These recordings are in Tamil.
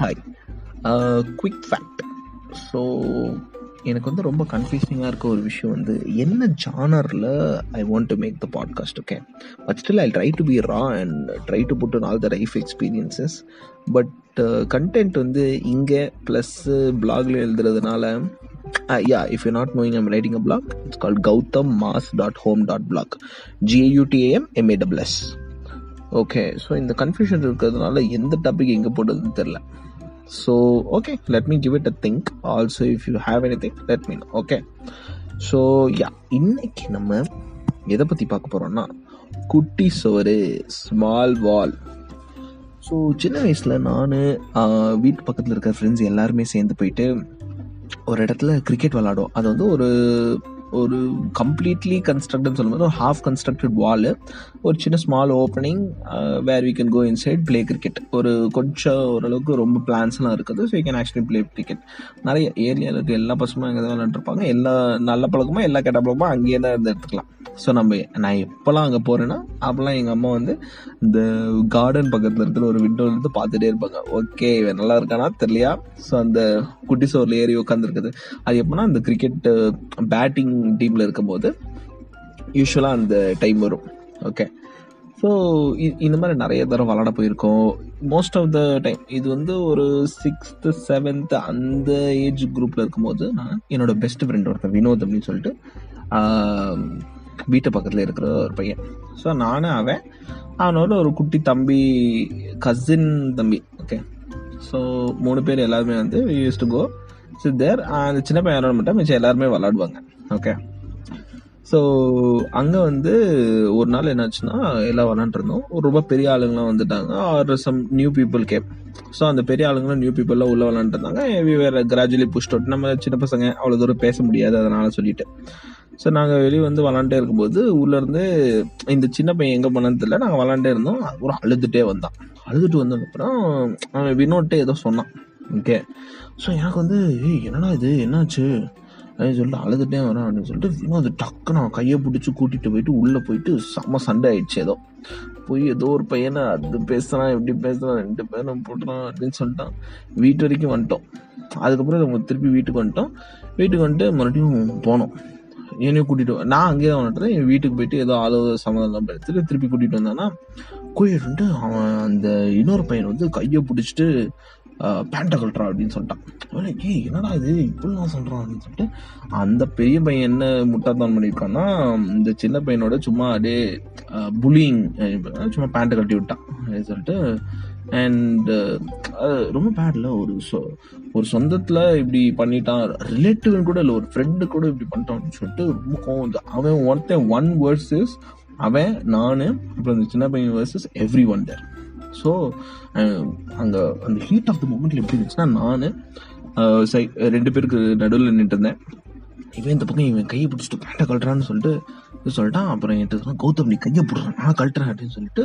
ஹாய் குயிக் ஃபேக்ட் ஸோ எனக்கு வந்து ரொம்ப கன்ஃபியூசிங்காக இருக்க ஒரு விஷயம் வந்து என்ன ஜானரில் I want to make the podcast okay but still I try to be raw and try to put all the life experiences but content வந்து இங்கே ப்ளஸ்ஸு பிளாகில் எழுதுறதுனால yeah if you not knowing I'm writing a blog it's call Gautham mass dot home dot blog G A U T A M M A double S okay so இந்த கன்ஃபியூஷன் இருக்கிறதுனால எந்த டாபிக் எங்கே போடுறதுன்னு தெரில so okay let me give it a think also if you have any thing let mean okay so yeah இன்னைக்கு நம்ம எதை பற்றி பார்க்க போகிறோம்னா குட்டி சோறு ஸ்மால் வால் ஸோ சின்ன வயசில் நான் வீட்டு பக்கத்தில் இருக்கிற ஃப்ரெண்ட்ஸ் எல்லாருமே சேர்ந்து போயிட்டு ஒரு இடத்துல கிரிக்கெட் விளாடும் அது வந்து ஒரு ஒரு கம்ப்ளீட்லி கன்ஸ்ட்ரக்ட்னு சொல்லும்போது ஒரு ஹாஃப் கன்ஸ்ட்ரக்டட் வால் ஒரு சின்ன small opening where we can go inside play cricket ஒரு கொஞ்சம் ஓரளவுக்கு ரொம்ப பிளான்ஸ்லாம் இருக்குது so you can actually play cricket நிறைய ஏரியாவில் இருக்க எல்லா பசங்களும் அங்கே தான் விளாண்டுருப்பாங்க எல்லா நல்ல பழக்கமாக எல்லா கெட்ட பழக்கமாக அங்கேயே தான் இருந்து எடுத்துக்கலாம். ஸோ நம்ம நான் எப்போல்லாம் அங்கே போகிறேன்னா அப்போல்லாம் எங்கள் அம்மா வந்து இந்த கார்டன் பக்கத்தில் இருக்கிற ஒரு விண்டோல இருந்து பார்த்துட்டே இருப்பாங்க. ஓகே இவன் நல்லா இருக்கானா தெரியலையா? ஸோ அந்த குட்டி சோரில் ஏறி உட்காந்துருக்குது அது எப்போனா அந்த கிரிக்கெட் பேட்டிங் uh, டீமில் இருக்கும்போது யூஸ்வலாக அந்த டைம் வரும். ஓகே ஸோ இந்த மாதிரி நிறைய தடவை விளாட போயிருக்கோம். மோஸ்ட் ஆஃப் த டைம் இது வந்து ஒரு சிக்ஸ்த்து செவன்த்து அந்த ஏஜ் குரூப்பில் இருக்கும்போது நான் என்னோட பெஸ்ட் ஃப்ரெண்ட் ஒருத்தன் வினோத் அப்படின்னு சொல்லிட்டு வீட்டு பக்கத்தில் இருக்கிற ஒரு பையன். ஸோ நானும் அவன் அவனோட ஒரு குட்டி தம்பி கசின் தம்பி. ஓகே ஸோ மூணு பேர் எல்லாருமே வந்து use to go so there அந்த சின்ன பையனோட மட்டும் மிச்சம் எல்லாருமே விளாடுவாங்க. ஓகே ஸோ அங்கே வந்து ஒரு நாள் என்னாச்சுன்னா எல்லாம் விளாண்டுருந்தோம் ஒரு ரொம்ப பெரிய ஆளுங்களாம் வந்துட்டாங்க. Are some new people gap so அந்த பெரிய ஆளுங்களாம் நியூ பீப்புளெலாம் உள்ள விளாண்டுருந்தாங்க வி வேற கிராஜுவலி புஷ்ட் அவுட் நம்ம சின்ன பசங்க அவ்வளோ தூரம் பேச முடியாது அதனால சொல்லிட்டு. ஸோ நாங்கள் வெளியே வந்து விளாண்டே இருக்கும்போது உள்ளேருந்து இந்த சின்ன பையன் எங்கே போனான்னு இல்லை நாங்கள் விளாண்டே இருந்தோம். அப்புறம் அழுதுகிட்டே வந்தான். அழுதுட்டு வந்ததுக்கப்புறம் அவன் வினோட்டே ஏதோ சொன்னான். ஓகே ஸோ எனக்கு வந்து ஏய் என்னடா இது? என்னாச்சு? அப்படின்னு சொல்லிட்டு அழுதுட்டே வரான் அப்படின்னு சொல்லிட்டு அது டக்குன்னு நான் கையை பிடிச்சி கூட்டிகிட்டு போயிட்டு உள்ளே போயிட்டு செம்ம சண்டை ஆயிடுச்சு ஏதோ. போய் ஏதோ ஒரு பையனை அது பேசுகிறான் எப்படி பேசுகிறான் ரெண்டு பேரும் போட்டுறான் அப்படின்னு சொல்லிட்டான். வீட்டு வரைக்கும் வந்துட்டோம். அதுக்கப்புறம் நம்ம திருப்பி வீட்டுக்கு வந்துட்டோம். வீட்டுக்கு வந்துட்டு மறுபடியும் போனோம். என்னையும் கூட்டிகிட்டு நான் அங்கேயே தான் வந்துட்டு என் வீட்டுக்கு போயிட்டு ஏதோ ஆலோசனை சம்மந்தம்லாம் எடுத்துட்டு திருப்பி கூட்டிகிட்டு வந்தானா கூட்டிட்டு வந்துட்டு அவன் அந்த இன்னொரு பையன் வந்து கையை பிடிச்சிட்டு பேண்ட்டை கழட்டுறான் அப்படின்னு சொல்லிட்டான். ஏ என்னடா இது? இப்படிலாம் சொல்கிறான் அப்படின்னு சொல்லிட்டு அந்த பெரிய பையன் என்ன முட்டாத்தான் பண்ணியிருக்கான்னா இந்த சின்ன பையனோட சும்மா அப்படியே புலிங் சும்மா பேண்ட்டை கட்டி விட்டான் அப்படின்னு சொல்லிட்டு அண்ட் ரொம்ப பேட்ல ஒரு சொ ஒரு சொந்தத்தில் இப்படி பண்ணிட்டான். ரிலேட்டிவ்னு கூட இல்லை ஒரு ஃப்ரெண்டு கூட இப்படி பண்ணிட்டான்னு சொல்லிட்டு ரொம்ப கோவம் வந்து அவன் ஒருத்தன் ஒன் வேர்சஸ் அவன் நான் அப்புறம் இந்த சின்ன பையன் versus every one there so um, அந்த அந்த ஹீட் ஆஃப் த மூமெண்ட்ல எப்படி இருந்துச்சுன்னா நான் uh, சை ரெண்டு பேருக்கு நடுவில் நின்று இருந்தேன் இவன் இந்த பக்கம் இவன் கையை பிடிச்சிட்டு பேண்டை கழட்டுறான்னு சொல்லிட்டு சொல்லிட்டான். அப்புறம் என்கிட்ட கௌதம் நீ கையை பிடிறான் நான் கழட்டுறேன் அப்படின்னு சொல்லிட்டு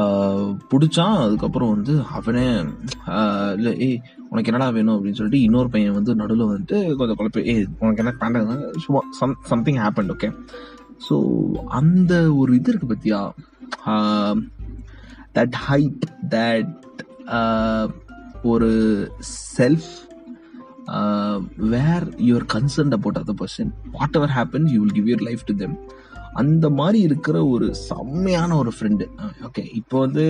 uh, பிடிச்சான். அதுக்கப்புறம் வந்து அவனே uh, இல்லை ஏய் உனக்கு என்னடா வேணும்? அப்படின்னு சொல்லிட்டு இன்னொரு பையன் வந்து நடுவில் வந்துட்டு கொஞ்சம் குழப்பம் ஏய் உனக்கு என்ன பேண்டை சும்மா some something happen okay so அந்த ஒரு இது இருக்கு பத்தியா? தட் ஹைட் தட் ஒரு self where your concern about other person whatever happens you will give your life to them அந்த மாதிரி இருக்கிற ஒரு செம்மையான ஒரு ஃப்ரெண்டு ஓகே இப்போ வந்து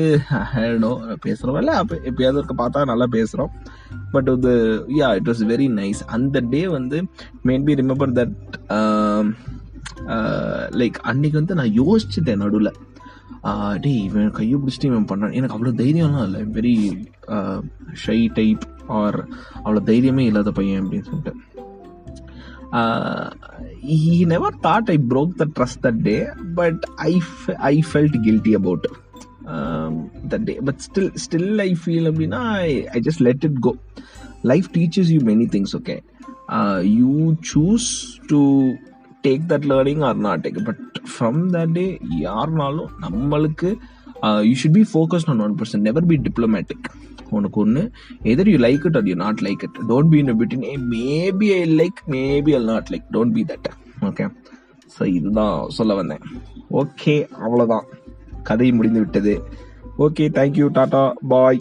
பேசுகிறவல்ல அப்போ எப்பயாவது இருக்க பார்த்தா நல்லா பேசுகிறோம் பட் வந்து yeah it was very nice அந்த டே வந்து மேபி ரிமெம்பர் தட் லைக் அன்னைக்கு வந்து நான் யோசிச்சுட்டேன் நடுவில். டேய் இவன் கையை பிடிச்சிட்டு இவன் பண்ணான் எனக்கு அவ்வளோ தைரியம்லாம் இல்லை வெரி ஷை டைப் ஆர் அவ்வளோ தைரியமே இல்லாத பையன் அப்படின்னு சொல்லிட்டு he never thought I broke the trust that day but I I felt guilty about that day but still still I feel அப்படின்னா I just let it go life teachers you many things okay you choose to take that learning or not take but from that day யாருனாலும் நம்மளுக்கு you should be focused on one person never be diplomatic உனக்கு ஒன்று either you like it or you not like it don't be in between a maybe I like maybe I not like don't be that okay so இதுதான் சொல்ல வந்தேன். ஓகே அவ்வளோதான் கதை முடிந்து விட்டது. ஓகே தேங்க்யூ டாட்டா பாய்